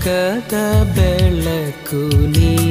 ಜಗದ ಬೆಳಕು ನೀನೇ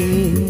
again.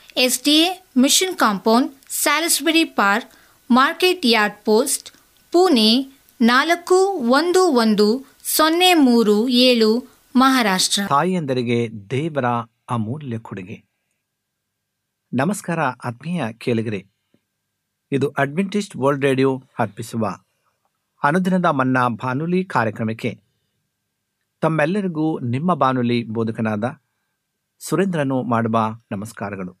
S D A Mission Compound Salisbury Park, Market Yard Post, Pune ನಾಲ್ಕು ಒಂದು ಒಂದು ಸೊನ್ನೆ ಮೂರು ಏಳು, ಮಹಾರಾಷ್ಟ್ರ. ತಾಯಿಯಂದರಿಗೆ ದೇವರ ಅಮೂಲ್ಯ ಕೊಡುಗೆ. ನಮಸ್ಕಾರ ಆತ್ಮೀಯ ಕೇಳಿಗರೆ. ಇದು ಅಡ್ವೆಂಟಿಸ್ಟ್ ವರ್ಲ್ಡ್ ರೇಡಿಯೋ ಅರ್ಪಿಸುವ ಅನುದಿನದ ಮನ್ನಾ ಬಾನುಲಿ ಕಾರ್ಯಕ್ರಮಕ್ಕೆ ತಮ್ಮೆಲ್ಲರಿಗೂ ನಿಮ್ಮ ಬಾನುಲಿ ಬೋಧಕನಾದ ಸುರೇಂದ್ರನು ಮಾಡುವ ನಮಸ್ಕಾರಗಳು.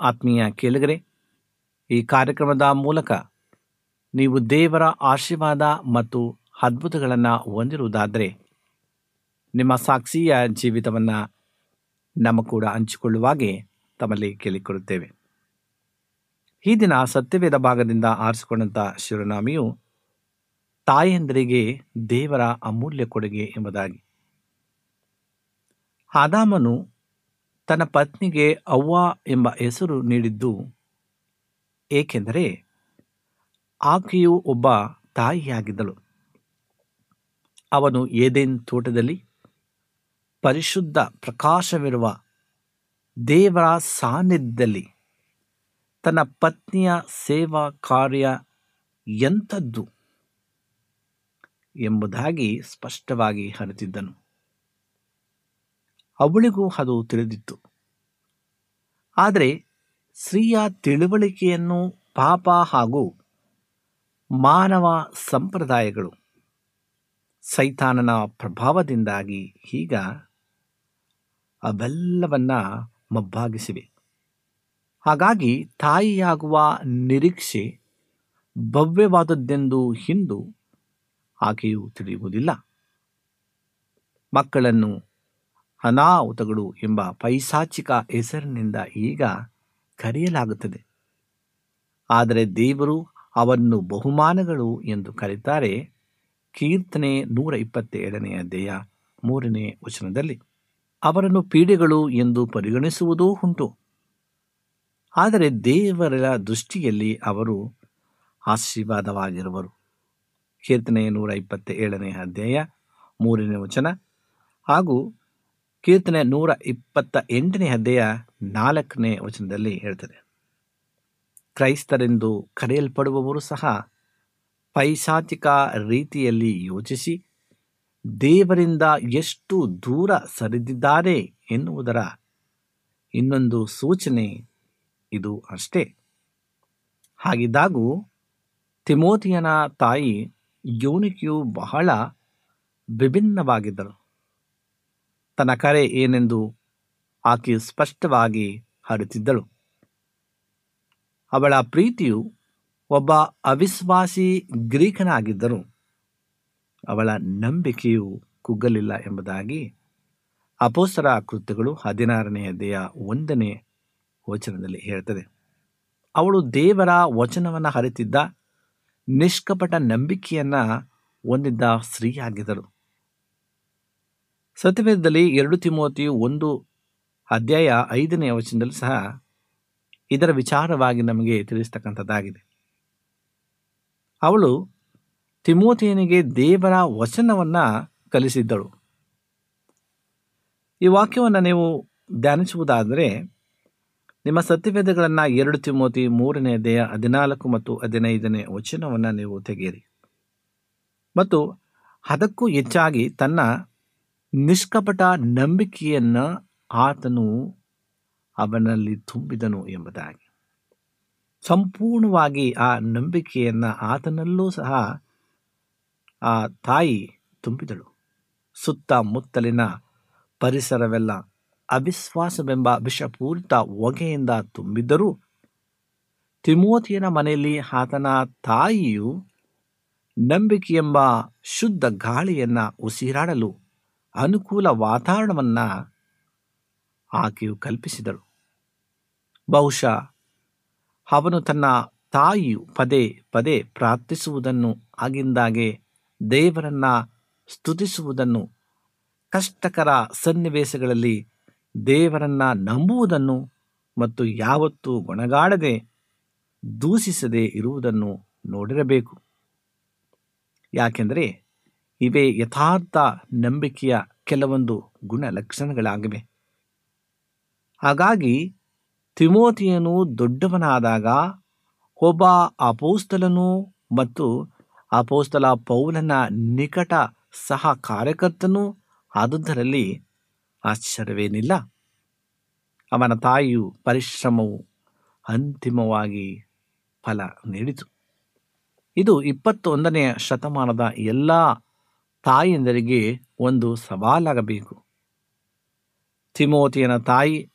ಆತ್ಮೀಯ ಕೇಳಿಗರೆ, ಈ ಕಾರ್ಯಕ್ರಮದ ಮೂಲಕ ನೀವು ದೇವರ ಆಶೀರ್ವಾದ ಮತ್ತು ಅದ್ಭುತಗಳನ್ನು ಹೊಂದಿರುವುದಾದರೆ, ನಿಮ್ಮ ಸಾಕ್ಷಿಯ ಜೀವಿತವನ್ನು ನಮ್ಮ ಕೂಡ ಹಂಚಿಕೊಳ್ಳುವಾಗೆ ತಮ್ಮಲ್ಲಿ ಕೇಳಿಕೊಳ್ಳುತ್ತೇವೆ. ಈ ದಿನ ಸತ್ಯವೇದ ಭಾಗದಿಂದ ಆರಿಸಿಕೊಂಡಂಥ ಶಿವನಾಮಿಯು ತಾಯಂದರಿಗೆ ದೇವರ ಅಮೂಲ್ಯ ಕೊಡುಗೆ ಎಂಬುದಾಗಿ. ಆದಾಮನು ತನ್ನ ಪತ್ನಿಗೆ ಅವ್ವ ಎಂಬ ಹೆಸರು ನೀಡಿದ್ದು ಏಕೆಂದರೆ ಆಕೆಯು ಒಬ್ಬ ತಾಯಿಯಾಗಿದ್ದಳು. ಅವನು ಏದೇನ್ ತೋಟದಲ್ಲಿ ಪರಿಶುದ್ಧ ಪ್ರಕಾಶವಿರುವ ದೇವರ ಸಾನ್ನಿಧ್ಯದಲ್ಲಿ ತನ್ನ ಪತ್ನಿಯ ಸೇವಾ ಕಾರ್ಯ ಎಂಥದ್ದು ಎಂಬುದಾಗಿ ಸ್ಪಷ್ಟವಾಗಿ ಅರಿತಿದ್ದನು. ಅವಳಿಗೂ ಅದು ತಿಳಿದಿತ್ತು. ಆದರೆ ಸ್ತ್ರೀಯ ತಿಳುವಳಿಕೆಯನ್ನು ಪಾಪ ಹಾಗೂ ಮಾನವ ಸಂಪ್ರದಾಯಗಳು ಸೈತಾನನ ಪ್ರಭಾವದಿಂದಾಗಿ ಈಗ ಅವೆಲ್ಲವನ್ನ ಮಬ್ಬಾಗಿಸಿವೆ. ಹಾಗಾಗಿ ತಾಯಿಯಾಗುವ ನಿರೀಕ್ಷೆ ಭವ್ಯವಾದದ್ದೆಂದು ಹಿಂದು ಆಕೆಯು ತಿಳಿಯುವುದಿಲ್ಲ. ಮಕ್ಕಳನ್ನು ಅನಾಹುತಗಳು ಎಂಬ ಪೈಸಾಚಿಕ ಹೆಸರಿನಿಂದ ಈಗ ಕರೆಯಲಾಗುತ್ತದೆ. ಆದರೆ ದೇವರು ಅವನ್ನು ಬಹುಮಾನಗಳು ಎಂದು ಕರೀತಾರೆ. ಕೀರ್ತನೆ ನೂರ ಇಪ್ಪತ್ತೇಳನೇ ಅಧ್ಯಾಯ ಮೂರನೇ ವಚನದಲ್ಲಿ, ಅವರನ್ನು ಪೀಡೆಗಳು ಎಂದು ಪರಿಗಣಿಸುವುದೂ ಉಂಟು. ಆದರೆ ದೇವರ ದೃಷ್ಟಿಯಲ್ಲಿ ಅವರು ಆಶೀರ್ವಾದವಾಗಿರುವರು. ಕೀರ್ತನೆ ನೂರ ಇಪ್ಪತ್ತ ಏಳನೇ ಅಧ್ಯಾಯ ಮೂರನೇ ವಚನ ಹಾಗೂ ಕೀರ್ತನೆ ನೂರ ಇಪ್ಪತ್ತ ಎಂಟನೇ ಅಧ್ಯಾಯ ನಾಲ್ಕನೇ ವಚನದಲ್ಲಿ ಹೇಳ್ತದೆ. ಕ್ರೈಸ್ತರೆಂದು ಕರೆಯಲ್ಪಡುವವರು ಸಹ ಪೈಶಾಚಿಕ ರೀತಿಯಲ್ಲಿ ಯೋಚಿಸಿ, ದೇವರಿಂದ ಎಷ್ಟು ದೂರ ಸರಿದಿದ್ದಾರೆ ಎನ್ನುವುದರ ಇನ್ನೊಂದು ಸೂಚನೆ ಇದು ಅಷ್ಟೇ. ಹಾಗಿದ್ದಾಗೂ ತಿಮೋತಿಯನ ತಾಯಿ ಯೋನಿಕೆಯು ಬಹಳ ವಿಭಿನ್ನವಾಗಿದ್ದಳು ತನ್ನ ಕರೆ ಏನೆಂದು ಆಕೆ ಸ್ಪಷ್ಟವಾಗಿ ಹರಿತಿದ್ದಳು ಅವಳ ಪ್ರೀತಿಯು ಒಬ್ಬ ಅವಿಶ್ವಾಸಿ ಗ್ರೀಕನಾಗಿದ್ದರು ಅವಳ ನಂಬಿಕೆಯು ಕುಗ್ಗಲಿಲ್ಲ ಎಂಬುದಾಗಿ ಅಪೋಸರ ಕೃತ್ಯಗಳು ಹದಿನಾರನೆಯ ಅಧ್ಯಾಯ ಒಂದನೇ ವಚನದಲ್ಲಿ ಹೇಳ್ತದೆ. ಅವಳು ದೇವರ ವಚನವನ್ನು ಹರಿತಿದ್ದ ನಿಷ್ಕಪಟ ನಂಬಿಕೆಯನ್ನು ಹೊಂದಿದ್ದ ಸ್ತ್ರೀಯಾಗಿದ್ದರು ಸತ್ಯವೇದದಲ್ಲಿ ಎರಡು ತಿಮೋತಿ ಒಂದು ಅಧ್ಯಾಯ ಐದನೇ ವಚನದಲ್ಲಿ ಸಹ ಇದರ ವಿಚಾರವಾಗಿ ನಮಗೆ ತಿಳಿಸ್ತಕ್ಕಂಥದ್ದಾಗಿದೆ. ಅವಳು ತಿಮೋತಿಯನಿಗೆ ದೇವರ ವಚನವನ್ನು ಕಲಿಸಿದ್ದಳು. ಈ ವಾಕ್ಯವನ್ನು ನೀವು ಧ್ಯಾನಿಸುವುದಾದರೆ, ನಿಮ್ಮ ಸತ್ಯವೇದಗಳನ್ನು ಎರಡು ತಿಮೋತಿ ಮೂರನೇ ದೇಹ ಹದಿನಾಲ್ಕು ಮತ್ತು ಹದಿನೈದನೇ ವಚನವನ್ನು ನೀವು ತೆಗೆಯಿರಿ. ಮತ್ತು ಅದಕ್ಕೂ ಹೆಚ್ಚಾಗಿ ತನ್ನ ನಿಷ್ಕಪಟ ನಂಬಿಕೆಯನ್ನು ಆತನು ಅವನಲ್ಲಿ ತುಂಬಿದನು ಎಂಬುದಾಗಿ. ಸಂಪೂರ್ಣವಾಗಿ ಆ ನಂಬಿಕೆಯನ್ನು ಆತನಲ್ಲೂ ಸಹ ಆ ತಾಯಿ ತುಂಬಿದಳು. ಸುತ್ತಮುತ್ತಲಿನ ಪರಿಸರವೆಲ್ಲ ಅವಿಶ್ವಾಸವೆಂಬ ವಿಷಪೂರಿತ ಹೊಗೆಯಿಂದ ತುಂಬಿದ್ದರೂ ತಿಮೋತಿಯನ ಮನೆಯಲ್ಲಿ ಆತನ ತಾಯಿಯು ನಂಬಿಕೆ ಎಂಬ ಶುದ್ಧ ಗಾಳಿಯನ್ನು ಉಸಿರಾಡಲು ಅನುಕೂಲ ವಾತಾವರಣವನ್ನು ಆಕೆಯು ಕಲ್ಪಿಸಿದಳು. ಬಹುಶಃ ಅವನು ತನ್ನ ತಾಯಿಯು ಪದೇ ಪದೇ ಪ್ರಾರ್ಥಿಸುವುದನ್ನು ಆಗಿಂದಾಗೆ ದೇವರನ್ನ ಸ್ತುತಿಸುವುದನ್ನು ಕಷ್ಟಕರ ಸನ್ನಿವೇಶಗಳಲ್ಲಿ ದೇವರನ್ನ ನಂಬುವುದನ್ನು ಮತ್ತು ಯಾವತ್ತೂ ಗೊಣಗಾಡದೆ ದೂಷಿಸದೇ ಇರುವುದನ್ನು ನೋಡಿರಬೇಕು. ಯಾಕೆಂದರೆ ಇವೇ ಯಥಾರ್ಥ ನಂಬಿಕೆಯ ಕೆಲವೊಂದು ಗುಣಲಕ್ಷಣಗಳಾಗಿವೆ. ಹಾಗಾಗಿ ತಿಮೋತಿಯನು ದೊಡ್ಡವನಾದಾಗ ಒಬ್ಬ ಅಪೋಸ್ತಲನು ಮತ್ತು ಅಪೋಸ್ತಲ ಪೌಲನ ನಿಕಟ ಸಹ ಕಾರ್ಯಕರ್ತನು ಆದುದರಲ್ಲಿ ಆಶ್ಚರ್ಯವೇನಿಲ್ಲ. ಅವನ ತಾಯಿಯು ಪರಿಶ್ರಮವು ಅಂತಿಮವಾಗಿ ಫಲ ನೀಡಿತು. ಇದು ಇಪ್ಪತ್ತೊಂದನೆಯ ಶತಮಾನದ ಎಲ್ಲ ತಾಯಿಯಂದರಿಗೆ ಒಂದು ಸವಾಲಾಗಬೇಕು. ತಿಮೋತಿಯನ ತಾಯಿ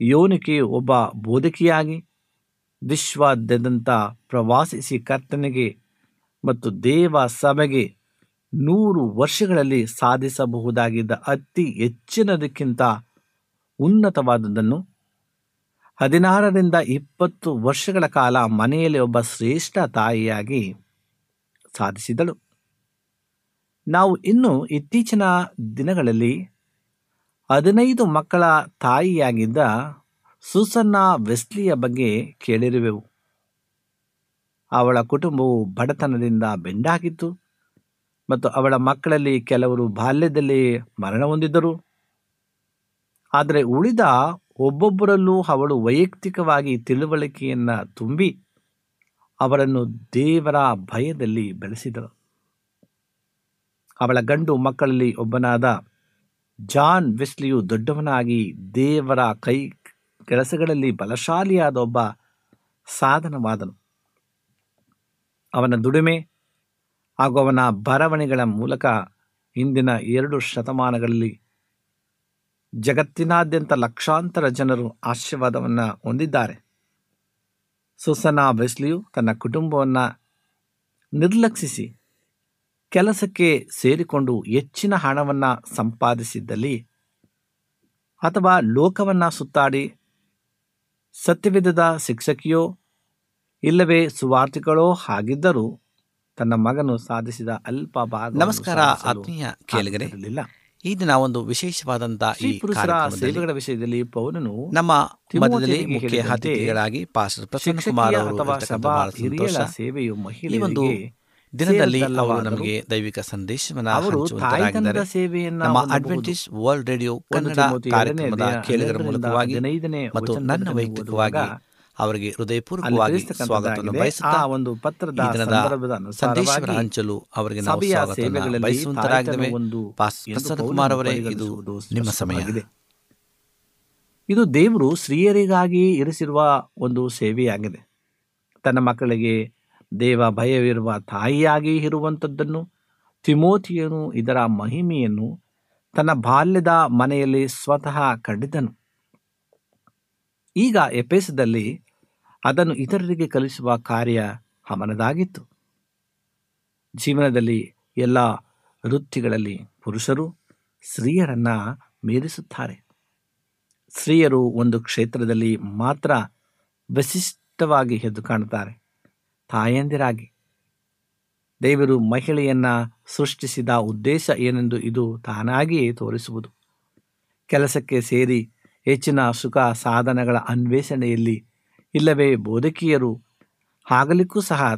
ಯೋನಿಕೆ ಒಬ್ಬ ಬೋಧಕಿಯಾಗಿ ವಿಶ್ವಾದ್ಯಂತ ಪ್ರವಾಸಿಸಿ ಕರ್ತನಿಗೆ ಮತ್ತು ದೇವ ಸಭೆಗೆ ನೂರು ವರ್ಷಗಳಲ್ಲಿ ಸಾಧಿಸಬಹುದಾಗಿದ್ದ ಅತಿ ಹೆಚ್ಚಿನದಕ್ಕಿಂತ ಉನ್ನತವಾದದ್ದನ್ನು ಹದಿನಾರರಿಂದ ಇಪ್ಪತ್ತು ವರ್ಷಗಳ ಕಾಲ ಮನೆಯಲ್ಲಿ ಒಬ್ಬ ಶ್ರೇಷ್ಠ ತಾಯಿಯಾಗಿ ಸಾಧಿಸಿದಳು. ನಾವು ಇನ್ನು ಇತ್ತೀಚಿನ ದಿನಗಳಲ್ಲಿ ಹದಿನೈದು ಮಕ್ಕಳ ತಾಯಿಯಾಗಿದ್ದ ಸುಸನ್ನಾ ವೆಸ್ಲಿಯ ಬಗ್ಗೆ ಕೇಳಿರುವೆವು. ಅವಳ ಕುಟುಂಬವು ಬಡತನದಿಂದ ಬೆಂಡಾಗಿತ್ತು ಮತ್ತು ಅವಳ ಮಕ್ಕಳಲ್ಲಿ ಕೆಲವರು ಬಾಲ್ಯದಲ್ಲಿ ಮರಣ ಹೊಂದಿದ್ದರು. ಆದರೆ ಉಳಿದ ಒಬ್ಬೊಬ್ಬರಲ್ಲೂ ಅವಳು ವೈಯಕ್ತಿಕವಾಗಿ ತಿಳುವಳಿಕೆಯನ್ನು ತುಂಬಿ ಅವರನ್ನು ದೇವರ ಭಯದಲ್ಲಿ ಬೆಳೆಸಿದಳು. ಅವಳ ಗಂಡು ಮಕ್ಕಳಲ್ಲಿ ಒಬ್ಬನಾದ ಜಾನ್ ವೆಸ್ಲಿಯು ದೊಡ್ಡವನಾಗಿ ದೇವರ ಕೈ ಕೆಲಸಗಳಲ್ಲಿ ಬಲಶಾಲಿಯಾದ ಒಬ್ಬ ಸಾಧನವಾದನು. ಅವನ ದುಡಿಮೆ ಹಾಗೂ ಅವನ ಬರವಣಿಗಳ ಮೂಲಕ ಇಂದಿನ ಎರಡು ಶತಮಾನಗಳಲ್ಲಿ ಜಗತ್ತಿನಾದ್ಯಂತ ಲಕ್ಷಾಂತರ ಜನರು ಆಶೀರ್ವಾದವನ್ನು ಹೊಂದಿದ್ದಾರೆ. ಸುಸನಾ ವೆಸ್ಲಿಯು ತನ್ನ ಕುಟುಂಬವನ್ನು ನಿರ್ಲಕ್ಷಿಸಿ ಕೆಲಸಕ್ಕೆ ಸೇರಿಕೊಂಡು ಹೆಚ್ಚಿನ ಹಣವನ್ನು ಸಂಪಾದಿಸಿದ್ದಲ್ಲಿ ಅಥವಾ ಲೋಕವನ್ನು ಸುತ್ತಾಡಿ ಸತ್ಯವಿಧದ ಶಿಕ್ಷಕಿಯೋ ಇಲ್ಲವೇ ಸುವಾರ್ತಿಗಳೋ ಹಾಗಿದ್ದರೂ ತನ್ನ ಮಗನು ಸಾಧಿಸಿದ ಅಲ್ಪ ಭಾಗ ನಮಸ್ಕಾರ ಆತ್ಮೀಯ ಕೇಳಿಗರೆ. ಈ ದಿನ ಒಂದು ವಿಶೇಷವಾದಂತಹ ಈ ಪುರುಷರ ಸೇವೆಗಳ ವಿಷಯದಲ್ಲಿ ಪೌಲನು ನಮ್ಮ ಮಧ್ಯದಲ್ಲಿ ಮುಖ್ಯ ಅತಿಥಿಗಳಾಗಿ ಪಾಸ್ಟರ್ ಪ್ರಸನ್ನ ಕುಮಾರ್ ಅವರು ಅಥವಾ ಸಭಾ ಹಿರಿಯರ ಸೇವೆಯು ಒಂದು ಮಹಿಳೆಯರಿಗೆ ದಿನದಲ್ಲಿ ಅವರು ನಮಗೆ ದೈವಿಕ ಸಂದೇಶವನ್ನು ಹಂಚುವಂತರಾಗಿದ್ದಾರೆ. ನಮ್ಮ. ಅಡ್ವೆಂಟಿಸ್ಟ್ ವರ್ಲ್ಡ್ ರೇಡಿಯೋ ಕನ್ನಡ ಕಾರ್ಯಕ್ರಮದ ಅಧ್ಯಾಯ ಮೂಲಕವಾಗಿ ಮತ್ತು ನನ್ನ ವೈಯಕ್ತಿಕವಾಗಿ ಅವರಿಗೆ ಹೃದಯಪೂರ್ವಕವಾಗಿ ಸ್ವಾಗತವನ್ನು ಬಯಸುತ್ತಾ ಒಂದು ಪತ್ರದ ಸಂದರ್ಭದ ಅನುಸಾರವಾಗಿ ಹಂಚಲು ಅವರಿಗೆ ನಾವು ಸ್ವಾಗತವನ್ನು ಬಯಸುವಂತರಾಗಿದ್ದೇವೆ. ಪ್ರಸನ್ನ ಕುಮಾರ್ ಅವರೇ ಇದು ನಿಮ್ಮ ಸಮಯ. ಆಗಿದೆ. ಇದು ದೇವರು ಸ್ತ್ರೀಯರಿಗಾಗಿ ಇರಿಸಿರುವ ಒಂದು ಸೇವೆಯಾಗಿದೆ. ತನ್ನ ಮಕ್ಕಳಿಗೆ ದೇವ ಭಯವಿರುವ ತಾಯಿಯಾಗಿ ಇರುವಂಥದ್ದನ್ನು ತಿಮೋತಿಯನು ಇದರ ಮಹಿಮೆಯನ್ನು ತನ್ನ ಬಾಲ್ಯದ ಮನೆಯಲ್ಲಿ ಸ್ವತಃ ಕಂಡಿದ್ದನು. ಈಗ ಎಪೆಸದಲ್ಲಿ ಅದನ್ನು ಇತರರಿಗೆ ಕಲಿಸುವ ಕಾರ್ಯ ಅವನದಾಗಿತ್ತು ಜೀವನದಲ್ಲಿ ಎಲ್ಲ ವೃತ್ತಿಗಳಲ್ಲಿ ಪುರುಷರು ಸ್ತ್ರೀಯರನ್ನು ಮೀರಿಸುತ್ತಾರೆ. ಸ್ತ್ರೀಯರು ಒಂದು ಕ್ಷೇತ್ರದಲ್ಲಿ ಮಾತ್ರ ವಿಶಿಷ್ಟವಾಗಿ ಎದ್ದು ಕಾಣುತ್ತಾರೆ. ತಾಯಂದಿರಾಗಿ. ದೇವರು ಮಹಿಳೆಯನ್ನ ಸೃಷ್ಟಿಸಿದ ಉದ್ದೇಶ ಏನೆಂದು ಇದು ತಾನಾಗಿಯೇ ತೋರಿಸುವುದು. ಕೆಲಸಕ್ಕೆ ಸೇರಿ ಹೆಚ್ಚಿನ ಸುಖ ಸಾಧನಗಳ ಅನ್ವೇಷಣೆಯಲ್ಲಿ ಇಲ್ಲವೇ ಬೋಧಕಿಯರು ಆಗಲಿಕ್ಕೂ ಸಹ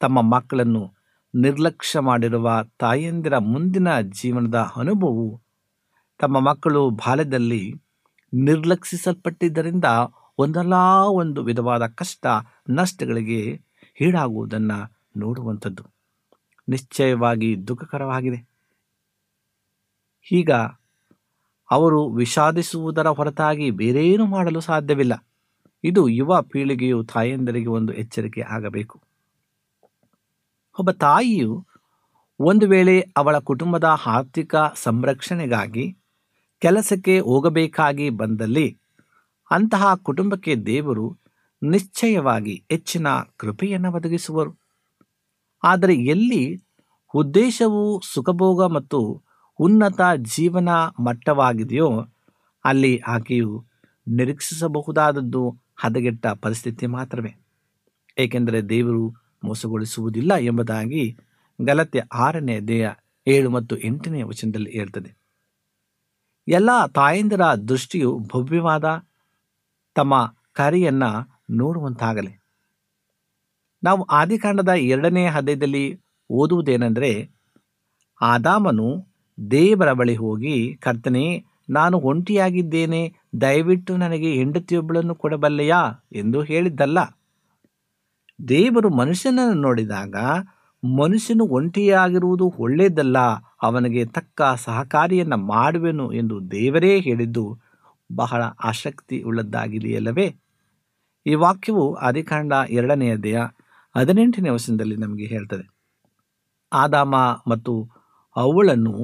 ತಮ್ಮ ಮಕ್ಕಳನ್ನು ನಿರ್ಲಕ್ಷ್ಯ ಮಾಡಿರುವ ತಾಯಂದಿರ ಮುಂದಿನ ಜೀವನದ ಅನುಭವವು ತಮ್ಮ ಮಕ್ಕಳು ಬಾಲ್ಯದಲ್ಲಿ ನಿರ್ಲಕ್ಷಿಸಲ್ಪಟ್ಟಿದ್ದರಿಂದ ಒಂದಲ್ಲ ಒಂದು ವಿಧವಾದ ಕಷ್ಟ, ನಷ್ಟಗಳಿಗೆ ಈಡಾಗುವುದನ್ನು ನೋಡುವಂಥದ್ದು. ನಿಶ್ಚಯವಾಗಿ ದುಃಖಕರವಾಗಿದೆ. ಈಗ ಅವರು ವಿಷಾದಿಸುವುದರ ಹೊರತಾಗಿ ಬೇರೇನೂ ಮಾಡಲು ಸಾಧ್ಯವಿಲ್ಲ. ಇದು ಯುವ ಪೀಳಿಗೆಯು ತಾಯಂದರಿಗೆ ಒಂದು ಎಚ್ಚರಿಕೆ ಆಗಬೇಕು. ಒಬ್ಬ ತಾಯಿಯು ಒಂದು ವೇಳೆ ಅವಳ ಕುಟುಂಬದ ಆರ್ಥಿಕ ಸಂರಕ್ಷಣೆಗಾಗಿ ಕೆಲಸಕ್ಕೆ ಹೋಗಬೇಕಾಗಿ ಬಂದಲ್ಲಿ ಅಂತಹ ಕುಟುಂಬಕ್ಕೆ ದೇವರು ನಿಶ್ಚಯವಾಗಿ ಹೆಚ್ಚಿನ ಕೃಪೆಯನ್ನು ಒದಗಿಸುವರು. ಆದರೆ ಎಲ್ಲಿ ಉದ್ದೇಶವು ಸುಖಭೋಗ ಮತ್ತು ಉನ್ನತ ಜೀವನ ಮಟ್ಟವಾಗಿದೆಯೋ, ಅಲ್ಲಿ ಆಕೆಯು ನಿರೀಕ್ಷಿಸಬಹುದಾದದ್ದು ಹದಗೆಟ್ಟ ಪರಿಸ್ಥಿತಿ ಮಾತ್ರವೇ. ಏಕೆಂದರೆ ದೇವರು ಮೋಸಗೊಳಿಸುವುದಿಲ್ಲ ಎಂಬುದಾಗಿ ಗಲತೆ ಆರನೇ ದೇಹ ಏಳು ಮತ್ತು ಎಂಟನೇ ವಚನದಲ್ಲಿ ಹೇಳ್ತದೆ. ಎಲ್ಲ ತಾಯಂದಿರ ದೃಷ್ಟಿಯು ಭವ್ಯವಾದ ತಮ್ಮ ಕರೆಯನ್ನು ನೋಡುವಂತಾಗಲಿ. ನಾವು ಆದಿಕಾಂಡದ ಎರಡನೇ ಅಧ್ಯಾಯದಲ್ಲಿ ಓದುವುದೇನೆಂದರೆ, ಆದಾಮನು ದೇವರ ಬಳಿ ಹೋಗಿ ಕರ್ತನೆ, ನಾನು ಒಂಟಿಯಾಗಿದ್ದೇನೆ, ದಯವಿಟ್ಟು ನನಗೆ ಹೆಂಡತಿಯೊಬ್ಬಳನ್ನು ಕೊಡಬಲ್ಲೆಯಾ ಎಂದು ಹೇಳಿದ್ದಲ್ಲ. ದೇವರು ಮನುಷ್ಯನನ್ನು ನೋಡಿದಾಗ, ಮನುಷ್ಯನು ಒಂಟಿಯಾಗಿರುವುದು ಒಳ್ಳೆಯದಲ್ಲ, ಅವನಿಗೆ ತಕ್ಕ ಸಹಕಾರಿಯನ್ನು ಮಾಡುವೆನು ಎಂದು ದೇವರೇ ಹೇಳಿದ್ದು, ಬಹಳ ಆಸಕ್ತಿ ಉಳ್ಳದ್ದಾಗಿದೆಯಲ್ಲವೇ ಈ ವಾಕ್ಯವು ಆದಿಕಾಂಡ ದೇಹ ಹದಿನೆಂಟನೇ ವಚನದಲ್ಲಿ ನಮಗೆ ಹೇಳ್ತದೆ. ಆದಾಮ ಮತ್ತು ಅವಳನ್ನು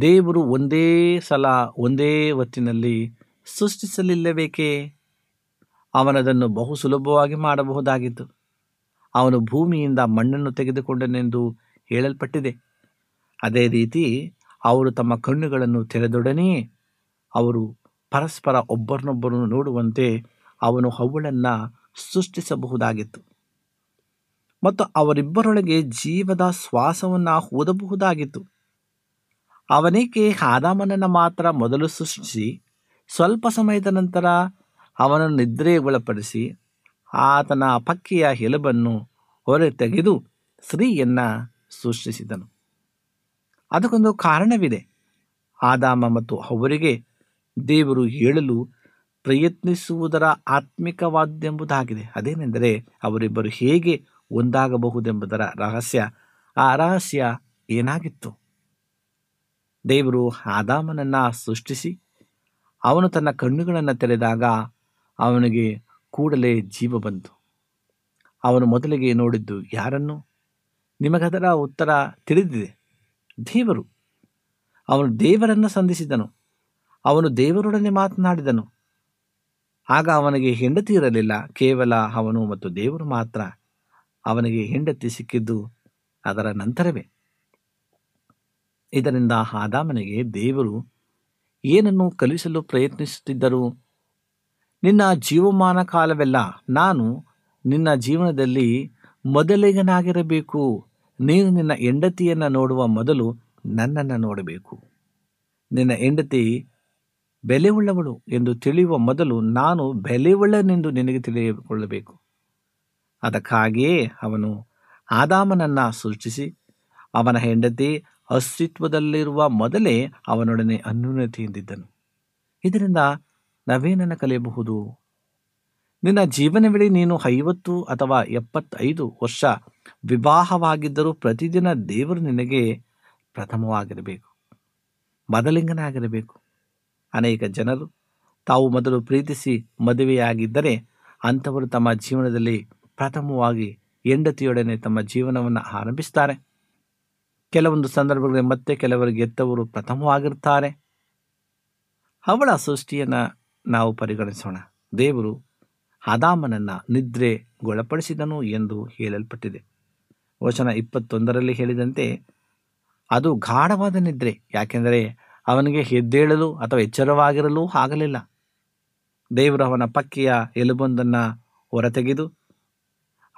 ದೇವರು ಒಂದೇ ಸಲ ಒಂದೇ ಹೊತ್ತಿನಲ್ಲಿ ಸೃಷ್ಟಿಸಲಿಲ್ಲಬೇಕೇ ಅವನದನ್ನು ಬಹು ಸುಲಭವಾಗಿ ಮಾಡಬಹುದಾಗಿತ್ತು. ಅವನು ಭೂಮಿಯಿಂದ ಮಣ್ಣನ್ನು ತೆಗೆದುಕೊಂಡನೆಂದು ಹೇಳಲ್ಪಟ್ಟಿದೆ. ಅದೇ ರೀತಿ ಅವರು ತಮ್ಮ ಕಣ್ಣುಗಳನ್ನು ತೆರೆದೊಡನೆಯೇ ಅವರು ಪರಸ್ಪರ ಒಬ್ಬರನ್ನೊಬ್ಬರನ್ನು ನೋಡುವಂತೆ ಅವನು ಅವಳನ್ನು ಸೃಷ್ಟಿಸಬಹುದಾಗಿತ್ತು. ಮತ್ತು ಅವರಿಬ್ಬರೊಳಗೆ ಜೀವದ ಶ್ವಾಸವನ್ನು ಓದಬಹುದಾಗಿತ್ತು ಅವನೇಕೆ ಆದಾಮನನ್ನು ಮಾತ್ರ ಮೊದಲು ಸೃಷ್ಟಿಸಿ, ಸ್ವಲ್ಪ ಸಮಯದ ನಂತರ ಅವನನ್ನು ನಿದ್ರೆಗೊಳಪಡಿಸಿ ಆತನ ಪಕ್ಕಿಯ ಎಲುಬನ್ನು ಹೊರ ತೆಗೆದು ಸ್ತ್ರೀಯನ್ನು ಸೃಷ್ಟಿಸಿದನು. ಅದಕ್ಕೊಂದು ಕಾರಣವಿದೆ. ಆದಾಮ ಮತ್ತು ಅವರಿಗೆ ದೇವರು ಹೇಳಲು ಪ್ರಯತ್ನಿಸುವುದರ ಆತ್ಮಿಕವಾದ್ದೆಂಬುದಾಗಿದೆ. ಅದೇನೆಂದರೆ ಅವರಿಬ್ಬರು ಹೇಗೆ ಒಂದಾಗಬಹುದೆಂಬುದರ ರಹಸ್ಯ. ಆ ರಹಸ್ಯ ಏನಾಗಿತ್ತು? ದೇವರು ಆದಾಮನನ್ನು ಸೃಷ್ಟಿಸಿ, ಅವನು ತನ್ನ ಕಣ್ಣುಗಳನ್ನು ತೆರೆದಾಗ ಅವನಿಗೆ ಕೂಡಲೇ ಜೀವ ಬಂತು. ಅವನು ಮೊದಲಿಗೆ ನೋಡಿದ್ದು ಯಾರನ್ನು? ನಿಮಗದರ ಉತ್ತರ ತಿಳಿದಿದೆ. ದೇವರು. ಅವನು ದೇವರನ್ನು ಸಂಧಿಸಿದನು. ಅವನು ದೇವರೊಡನೆ ಮಾತನಾಡಿದನು. ಆಗ ಅವನಿಗೆ ಹೆಂಡತಿ ಇರಲಿಲ್ಲ. ಕೇವಲ ಅವನು ಮತ್ತು ದೇವರು ಮಾತ್ರ ಅವನಿಗೆ ಹೆಂಡತಿ ಸಿಕ್ಕಿದ್ದು ಅದರ ನಂತರವೇ. ಇದರಿಂದ ಆದಾಮನಿಗೆ ದೇವರು ಏನನ್ನು ಕಲಿಸಲು ಪ್ರಯತ್ನಿಸುತ್ತಿದ್ದರು? ನಿನ್ನ ಜೀವಮಾನ ಕಾಲವೆಲ್ಲ ನಾನು ನಿನ್ನ ಜೀವನದಲ್ಲಿ ಮೊದಲಿಗನಾಗಿರಬೇಕು. ನೀನು ನಿನ್ನ ಹೆಂಡತಿಯನ್ನು ನೋಡುವ ಮೊದಲು ನನ್ನನ್ನು ನೋಡಬೇಕು. ನಿನ್ನ ಹೆಂಡತಿ ಬೆಲೆಯುಳ್ಳವಳು ಎಂದು ತಿಳಿಯುವ ಮೊದಲು ನಾನು ಬೆಲೆಯುಳ್ಳನೆಂದು ನಿನಗೆ ತಿಳಿದುಕೊಳ್ಳಬೇಕು. ಅದಕ್ಕಾಗಿಯೇ ಅವನು ಆದಾಮನನ್ನು ಸೃಷ್ಟಿಸಿ, ಅವನ ಹೆಂಡತಿ ಅಸ್ತಿತ್ವದಲ್ಲಿರುವ ಮೊದಲೇ ಅವನೊಡನೆ ಅನ್ಯೂನ್ಯತೆಯಿಂದಿದ್ದನು. ಇದರಿಂದ ನಾವೇನನ್ನು ಕಲಿಯಬಹುದು? ನಿನ್ನ ಜೀವನವಿಡೀ ನೀನು ಐವತ್ತು ಅಥವಾ ಎಪ್ಪತ್ತೈದು ವರ್ಷ ವಿವಾಹವಾಗಿದ್ದರೂ ಪ್ರತಿದಿನ ದೇವರು ನಿನಗೆ ಪ್ರಥಮವಾಗಿರಬೇಕು, ಮೊದಲಿಂಗನಾಗಿರಬೇಕು. ಅನೇಕ ಜನರು ತಾವು ಮೊದಲು ಪ್ರೀತಿಸಿ ಮದುವೆಯಾಗಿದ್ದರೆ ಅಂಥವರು ತಮ್ಮ ಜೀವನದಲ್ಲಿ ಪ್ರಥಮವಾಗಿ ಹೆಂಡತಿಯೊಡನೆ ತಮ್ಮ ಜೀವನವನ್ನು ಆರಂಭಿಸ್ತಾರೆ ಕೆಲವೊಂದು ಸಂದರ್ಭಗಳಲ್ಲಿ ಮತ್ತೆ ಕೆಲವರಿಗೆ ಎತ್ತವರು ಪ್ರಥಮವಾಗಿರ್ತಾರೆ ಅವಳ ಸೃಷ್ಟಿಯನ್ನು ನಾವು ಪರಿಗಣಿಸೋಣ. ದೇವರು ಅದಾಮನನ್ನು ನಿದ್ರೆಗೊಳಪಡಿಸಿದನು ಎಂದು ಹೇಳಲ್ಪಟ್ಟಿದೆ. ವಚನ ಇಪ್ಪತ್ತೊಂದರಲ್ಲಿ ಹೇಳಿದಂತೆ, ಅದು ಗಾಢವಾದ ನಿದ್ರೆ, ಯಾಕೆಂದರೆ ಅವನಿಗೆ ಎದ್ದೇಳಲು ಅಥವಾ ಎಚ್ಚರವಾಗಿರಲು ಆಗಲಿಲ್ಲ. ದೇವರು ಅವನ ಪಕ್ಕಿಯ ಎಲುಬೊಂದನ್ನು ಹೊರತೆಗೆದು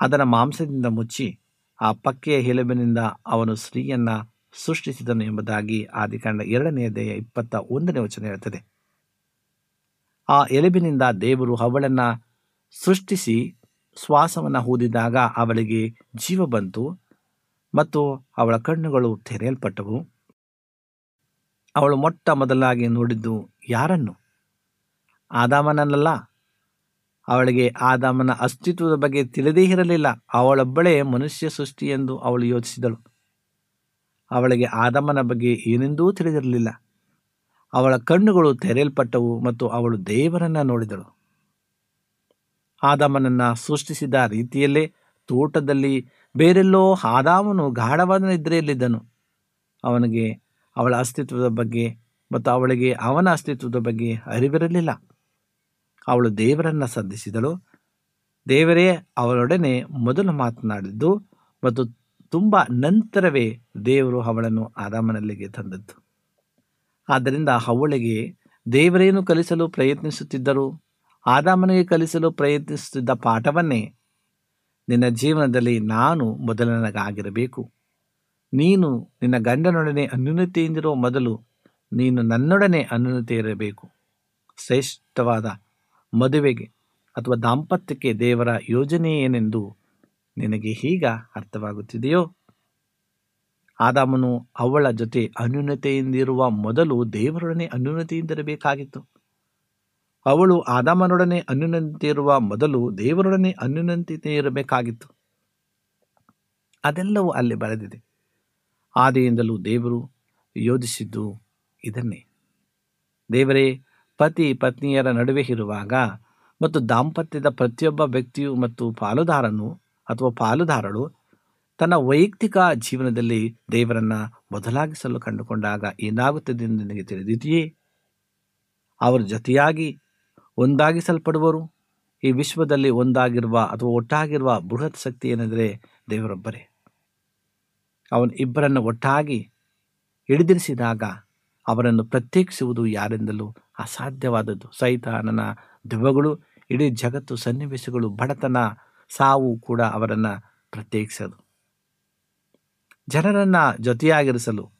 ಅದರ ಮಾಂಸದಿಂದ ಮುಚ್ಚಿ ಆ ಪಕ್ಕೆಯ ಎಲುಬಿನಿಂದ ಅವನು ಸ್ತ್ರೀಯನ್ನು ಸೃಷ್ಟಿಸಿದನು ಎಂಬುದಾಗಿ ಆದಿಕಾಂಡ ಎರಡನೆಯ ದೇಹ ಇಪ್ಪತ್ತ ಒಂದನೇ ವಚನ ಹೇಳ್ತದೆ. ಆ ಎಲುಬಿನಿಂದ ದೇವರು ಅವಳನ್ನ ಸೃಷ್ಟಿಸಿ ಶ್ವಾಸವನ್ನು ಹೂದಿದಾಗ ಅವಳಿಗೆ ಜೀವ ಬಂತು ಮತ್ತು ಅವಳ ಕಣ್ಣುಗಳು ತೆರೆಯಲ್ಪಟ್ಟವು. ಅವಳು ಮೊಟ್ಟ ಮೊದಲಾಗಿ ನೋಡಿದ್ದು ಯಾರನ್ನು? ಆದಾಮನನ್ನಲ್ಲ? ಅವಳಿಗೆ ಆದಾಮನ ಅಸ್ತಿತ್ವದ ಬಗ್ಗೆ ತಿಳಿದೇ ಇರಲಿಲ್ಲ. ಅವಳೊಬ್ಬಳೇ ಮನುಷ್ಯ ಸೃಷ್ಟಿ ಎಂದು ಅವಳು ಯೋಚಿಸಿದಳು. ಅವಳಿಗೆ ಆದಾಮನ ಬಗ್ಗೆ ಏನೆಂದೂ ತಿಳಿದಿರಲಿಲ್ಲ. ಅವಳ ಕಣ್ಣುಗಳು ತೆರೆಯಲ್ಪಟ್ಟವು ಮತ್ತು ಅವಳು ದೇವರನ್ನ ನೋಡಿದಳು. ಆದಾಮನನ್ನ ಸೃಷ್ಟಿಸಿದ ರೀತಿಯಲ್ಲೇ ತೋಟದಲ್ಲಿ ಬೇರೆಲ್ಲೋ ಆದಾಮನು ಗಾಢವಾದ ನಿದ್ರೆಯಲ್ಲಿದ್ದನು. ಅವನಿಗೆ ಅವಳ ಅಸ್ತಿತ್ವದ ಬಗ್ಗೆ ಮತ್ತು ಅವಳಿಗೆ ಅವನ ಅಸ್ತಿತ್ವದ ಬಗ್ಗೆ ಅರಿವಿರಲಿಲ್ಲ. ಅವಳು ದೇವರನ್ನು ಸಂಧಿಸಿದಳು. ದೇವರೇ ಅವಳೊಡನೆ ಮೊದಲು ಮಾತನಾಡಿದ್ದು ಮತ್ತು ತುಂಬ ನಂತರವೇ ದೇವರು ಅವಳನ್ನು ಆರಾಮನಲ್ಲಿಗೆ ತಂದದ್ದು. ಆದ್ದರಿಂದ ಅವಳಿಗೆ ದೇವರೇನು ಕಲಿಸಲು ಪ್ರಯತ್ನಿಸುತ್ತಿದ್ದರು? ಆದಾಮನಿಗೆ ಕಲಿಸಲು ಪ್ರಯತ್ನಿಸುತ್ತಿದ್ದ ಪಾಠವನ್ನೇ? ನಿನ್ನ ಜೀವನದಲ್ಲಿ ನಾನು ಮೊದಲನಗಾಗಿರಬೇಕು. ನೀನು ನಿನ್ನ ಗಂಡನೊಡನೆ ಅನ್ಯೂನತೆಯಿಂದಿರುವ ಮೊದಲು ನೀನು ನನ್ನೊಡನೆ ಅನ್ಯೂನತೆ ಇರಬೇಕು. ಶ್ರೇಷ್ಠವಾದ ಮದುವೆಗೆ ಅಥವಾ ದಾಂಪತ್ಯಕ್ಕೆ ದೇವರ ಯೋಜನೆ ಏನೆಂದು ನಿನಗೆ ಈಗ ಅರ್ಥವಾಗುತ್ತಿದೆಯೋ? ಆದಾಮನು ಅವಳ ಜೊತೆ ಅನ್ಯೂನತೆಯಿಂದಿರುವ ಮೊದಲು ದೇವರೊಡನೆ ಅನ್ಯೂನತೆಯಿಂದಿರಬೇಕಾಗಿತ್ತು ಅವಳು ಆದಾಮನೊಡನೆ ಅನ್ಯೂನತೆ ಇರುವ ಮೊದಲು ದೇವರೊಡನೆ ಅನ್ಯೂನತೆ ಇರಬೇಕಾಗಿತ್ತು ಅದೆಲ್ಲವೂ ಅಲ್ಲಿ ಬರೆದಿದೆ. ಆದಿಯಿಂದಲೂ ದೇವರು ಯೋಜಿಸಿದ್ದು ಇದನ್ನೇ. ದೇವರೇ, ಪತಿ ಪತ್ನಿಯರ ನಡುವೆ ಇರುವಾಗ ಮತ್ತು ದಾಂಪತ್ಯದ ಪ್ರತಿಯೊಬ್ಬ ವ್ಯಕ್ತಿಯು ಮತ್ತು ಪಾಲುದಾರನು ಅಥವಾ ಪಾಲುದಾರಳು ತನ್ನ ವೈಯಕ್ತಿಕ ಜೀವನದಲ್ಲಿ ದೇವರನ್ನು ಬದಲಾಗಿಸಲು ಕಂಡುಕೊಂಡಾಗ ಏನಾಗುತ್ತದೆ ಎಂದು ನನಗೆ ತಿಳಿದಿದೆಯೇ? ಅವರ ಜೊತೆಯಾಗಿ ಒಂದಾಗಿಸಲ್ಪಡುವರು. ಈ ವಿಶ್ವದಲ್ಲಿ ಒಂದಾಗಿರುವ ಅಥವಾ ಒಟ್ಟಾಗಿರುವ ಬೃಹತ್ ಶಕ್ತಿ ಏನೆಂದರೆ ದೇವರೊಬ್ಬರೇ. ಅವನು ಇಬ್ಬರನ್ನು ಒಟ್ಟಾಗಿ ಹಿಡಿದಿರಿಸಿದಾಗ ಅವರನ್ನು ಪ್ರತ್ಯೇಕಿಸುವುದು ಯಾರಿಂದಲೂ ಅಸಾಧ್ಯವಾದದ್ದು. ಸೈತಾನನ ದೆವ್ವಗಳು, ಇಡೀ ಜಗತ್ತು ಸನ್ನಿವೇಶಗಳು, ಬಡತನ, ಸಾವು ಕೂಡ ಅವರನ್ನು ಪ್ರತ್ಯೇಕಿಸದು. ಜನರನ್ನು ಜೊತೆಯಾಗಿರಿಸಲು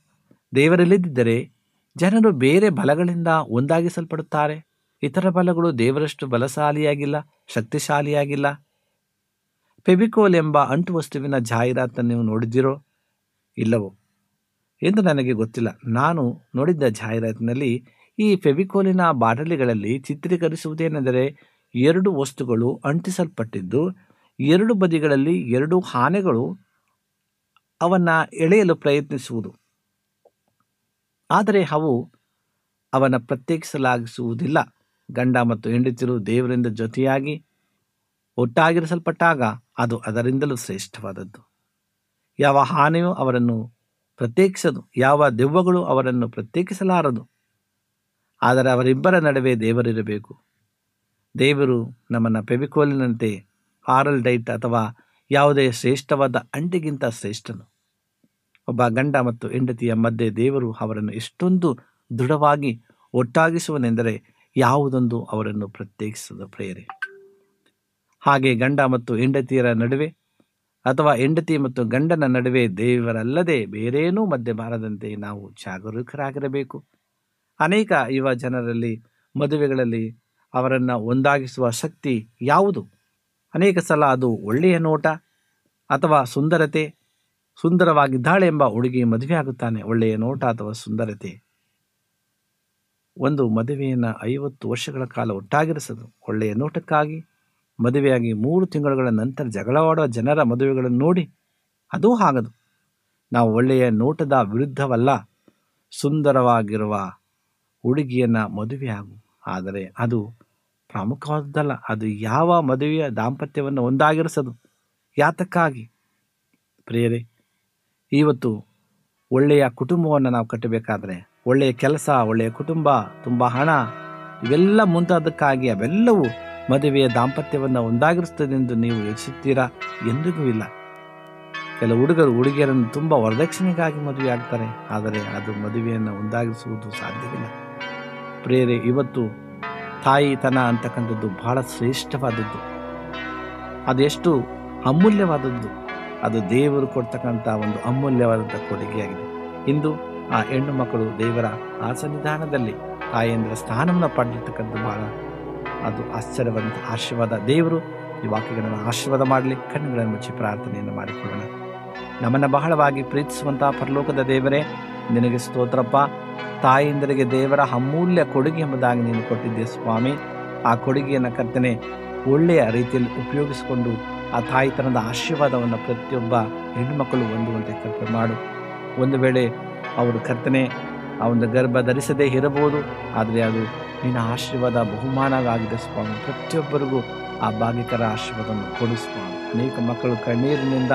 ದೇವರಲ್ಲಿದ್ದರೆ ಜನರು ಬೇರೆ ಬಲಗಳಿಂದ ಒಂದಾಗಿಸಲ್ಪಡುತ್ತಾರೆ. ಇತರ ಬಲಗಳು ದೇವರಷ್ಟು ಬಲಶಾಲಿಯಾಗಿಲ್ಲ, ಶಕ್ತಿಶಾಲಿಯಾಗಿಲ್ಲ. ಪೆಬಿಕೋಲ್ ಎಂಬ ಅಂಟು ವಸ್ತುವಿನ ಜಾಹೀರಾತನ್ನು ನೀವು ನೋಡಿದಿರೋ ಇಲ್ಲವೋ ಎಂದು ನನಗೆ ಗೊತ್ತಿಲ್ಲ. ನಾನು ನೋಡಿದ್ದ ಜಾಹೀರಾತಿನಲ್ಲಿ ಈ ಫೆವಿಕೋಲಿನ ಬಾಟಲಿಗಳಲ್ಲಿ ಚಿತ್ರೀಕರಿಸುವುದೇನೆಂದರೆ ಎರಡು ವಸ್ತುಗಳು ಅಂಟಿಸಲ್ಪಟ್ಟಿದ್ದು, ಎರಡು ಬದಿಗಳಲ್ಲಿ ಎರಡು ಆನೆಗಳು ಅವನ್ನ ಎಳೆಯಲು ಪ್ರಯತ್ನಿಸುವುದು. ಆದರೆ ಅವು ಅವನ ಪ್ರತ್ಯೇಕಿಸಲಾಗಿಸುವುದಿಲ್ಲ. ಗಂಡ ಮತ್ತು ಹೆಂಡತಿರು ದೇವರಿಂದ ಜೊತೆಯಾಗಿ ಒಟ್ಟಾಗಿರಿಸಲ್ಪಟ್ಟಾಗ ಅದು ಅದರಿಂದಲೂ ಶ್ರೇಷ್ಠವಾದದ್ದು. ಯಾವ ಹಾನಿಯೂ ಅವರನ್ನು ಪ್ರತ್ಯೇಕಿಸದು, ಯಾವ ದೆವ್ವಗಳು ಅವರನ್ನು ಪ್ರತ್ಯೇಕಿಸಲಾರದು. ಆದರೆ ಅವರಿಬ್ಬರ ನಡುವೆ ದೇವರಿರಬೇಕು. ದೇವರು ನಮ್ಮನ್ನು ಪೆವಿಕೋಲಿನಂತೆ ಆರಲ್ ಡೈಟ್ ಅಥವಾ ಯಾವುದೇ ಶ್ರೇಷ್ಠವಾದ ಅಂಟಿಗಿಂತ ಶ್ರೇಷ್ಠನು. ಒಬ್ಬ ಗಂಡ ಮತ್ತು ಹೆಂಡತಿಯ ಮಧ್ಯೆ ದೇವರು ಅವರನ್ನು ಎಷ್ಟೊಂದು ದೃಢವಾಗಿ ಒಟ್ಟಾಗಿಸುವನೆಂದರೆ ಯಾವುದೊಂದು ಅವರನ್ನು ಪ್ರತ್ಯೇಕಿಸದ ಪ್ರೇರೆ. ಹಾಗೆ ಗಂಡ ಮತ್ತು ಹೆಂಡತಿಯರ ನಡುವೆ ಅಥವಾ ಹೆಂಡತಿ ಮತ್ತು ಗಂಡನ ನಡುವೆ ದೇವರಲ್ಲದೆ ಬೇರೇನೂ ಮದ್ಯ ಬಾರದಂತೆ ನಾವು ಜಾಗರೂಕರಾಗಿರಬೇಕು. ಅನೇಕ ಯುವ ಜನರಲ್ಲಿ ಮದುವೆಗಳಲ್ಲಿ ಅವರನ್ನು ಒಂದಾಗಿಸುವ ಶಕ್ತಿ ಯಾವುದು? ಅನೇಕ ಸಲ ಅದು ಒಳ್ಳೆಯ ನೋಟ ಅಥವಾ ಸುಂದರತೆ, ಸುಂದರವಾಗಿದ್ದಾಳೆ ಎಂಬ ಹುಡುಗಿ ಮದುವೆಯಾಗುತ್ತಾನೆ ಒಳ್ಳೆಯ ನೋಟ ಅಥವಾ ಸುಂದರತೆ? ಒಂದು ಮದುವೆಯನ್ನು ಐವತ್ತು ವರ್ಷಗಳ ಕಾಲ ಒಟ್ಟಾಗಿರಿಸದು, ಒಳ್ಳೆಯ ನೋಟಕ್ಕಾಗಿ ಮದುವೆಯಾಗಿ ಮೂರು ತಿಂಗಳುಗಳ ನಂತರ ಜಗಳವಾಡುವ ಜನರ ಮದುವೆಗಳನ್ನು ನೋಡಿ ಅದೂ ಆಗದು ನಾವು ಒಳ್ಳೆಯ ನೋಟದ ವಿರುದ್ಧವಲ್ಲ, ಸುಂದರವಾಗಿರುವ ಹುಡುಗಿಯನ್ನು ಮದುವೆಯಾಗು. ಆದರೆ ಅದು ಪ್ರಮುಖವಾದದ್ದಲ್ಲ, ಅದು ಯಾವ ಮದುವೆಯ ದಾಂಪತ್ಯವನ್ನು ಒಂದಾಗಿರಿಸದು. ಯಾತಕ್ಕಾಗಿ? ಪ್ರಿಯರೇ, ಇವತ್ತು ಒಳ್ಳೆಯ ಕುಟುಂಬವನ್ನು ನಾವು ಕಟ್ಟಬೇಕಾದ್ರೆ, ಒಳ್ಳೆಯ ಕೆಲಸ, ಒಳ್ಳೆಯ ಕುಟುಂಬ, ತುಂಬ ಹಣ, ಇವೆಲ್ಲ ಮುಂತಾದಕ್ಕಾಗಿ ಅವೆಲ್ಲವೂ ಮದುವೆಯ ದಾಂಪತ್ಯವನ್ನು ಒಂದಾಗಿರುತ್ತದೆ ಎಂದು ನೀವು ಯೋಚಿಸುತ್ತೀರಾ? ಎಂದಿಗೂ ಇಲ್ಲ. ಕೆಲವು ಹುಡುಗರು ಹುಡುಗಿಯರನ್ನು ತುಂಬ ವರದಕ್ಷಿಣೆಗಾಗಿ ಮದುವೆ ಆಗ್ತಾರೆ ಆದರೆ ಅದು ಮದುವೆಯನ್ನು ಒಂದಾಗಿಸುವುದು ಸಾಧ್ಯವಿಲ್ಲ. ಪ್ರೇರೆ, ಇವತ್ತು ತಾಯಿತನ ಅಂತಕ್ಕಂಥದ್ದು ಬಹಳ ಶ್ರೇಷ್ಠವಾದದ್ದು. ಅದೆಷ್ಟು ಅಮೂಲ್ಯವಾದದ್ದು. ಅದು ದೇವರು ಕೊಡ್ತಕ್ಕಂಥ ಒಂದು ಅಮೂಲ್ಯವಾದಂಥ ಕೊಡುಗೆಯಾಗಿದೆ. ಇಂದು ಆ ಹೆಣ್ಣು ಮಕ್ಕಳು ದೇವರ ಆ ಸನ್ನಿಧಾನದಲ್ಲಿ ತಾಯಿಯಂದ್ರ ಸ್ಥಾನವನ್ನು ಪಡೆದಿರ್ತಕ್ಕಂಥ ಬಹಳ ಅದು ಆಶ್ಚರ್ಯವಾದಂಥ ಆಶೀರ್ವಾದ. ದೇವರು ಈ ವಾಕ್ಯಗಳನ್ನು ಆಶೀರ್ವಾದ ಮಾಡಲಿ, ಕಣ್ಣುಗಳನ್ನು ಮುಚ್ಚಿ ಪ್ರಾರ್ಥನೆಯನ್ನು ಮಾಡಿಕೊಳ್ಳೋಣ. ನಮ್ಮನ್ನು ಬಹಳವಾಗಿ ಪ್ರೀತಿಸುವಂತಹ ಪರಲೋಕದ ದೇವರೇ, ನಿನಗೆ ಸ್ತೋತ್ರಪ್ಪ. ತಾಯಿಯಿಂದರಿಗೆ ದೇವರ ಅಮೂಲ್ಯ ಕೊಡುಗೆ ಎಂಬುದಾಗಿ ನೀನು ಕೊಟ್ಟಿದ್ದೆ ಸ್ವಾಮಿ. ಆ ಕೊಡುಗೆಯನ್ನು ಕರ್ತನೆ ಒಳ್ಳೆಯ ರೀತಿಯಲ್ಲಿ ಉಪಯೋಗಿಸಿಕೊಂಡು ಆ ತಾಯಿತನದ ಆಶೀರ್ವಾದವನ್ನು ಪ್ರತಿಯೊಬ್ಬ ಹೆಣ್ಣುಮಕ್ಕಳು ಹೊಂದುವಂತೆ ಕೃಪೆ ಮಾಡು. ಒಂದು ವೇಳೆ ಅವರು ಕರ್ತನೆ, ಆ ಒಂದು ಗರ್ಭ ಧರಿಸದೇ ಇರಬಹುದು, ಆದರೆ ಅದು ನಿನ್ನ ಆಶೀರ್ವಾದ ಬಹುಮಾನವಾಗಿದೆ ಸ್ವಾಮಿ. ಪ್ರತಿಯೊಬ್ಬರಿಗೂ ಆ ಭಾಗ್ಯಕರ ಆಶೀರ್ವಾದವನ್ನು ಕೊಡು ಸ್ವಾಮಿ. ಅನೇಕ ಮಕ್ಕಳು ಕಣ್ಣೀರಿನಿಂದ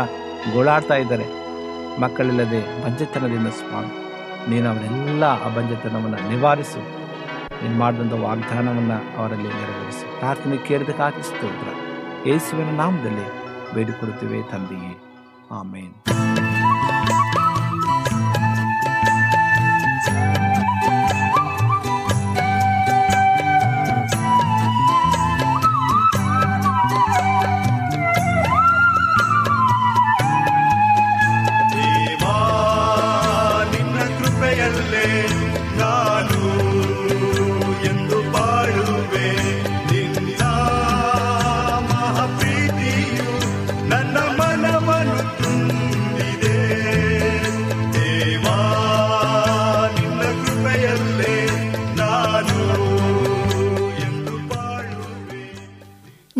ಗೋಳಾಡ್ತಾ ಇದ್ದಾರೆ. ಮಕ್ಕಳಿಲ್ಲದೆ ಬಂಜೆತನದಿಂದ ಸ್ವಾಮಿ. ನೀನು ಅವರೆಲ್ಲ ಆ ಬಂಜೆತನವನ್ನು ನಿವಾರಿಸು. ನೀನು ಮಾಡಿದಂಥ ವಾಗ್ದಾನವನ್ನು ಅವರಲ್ಲಿ ನೆರವೇರಿಸು. ಪ್ರಾರ್ಥನೆ ಕೇಳಿದ ಸ್ತೋತ್ರ. ಯೇಸುವಿನ ನಾಮದಲ್ಲಿ ಬೇಡಿಕೊಡುತ್ತೇವೆ ತಂದೆಯೇ. ಆಮೇನ್.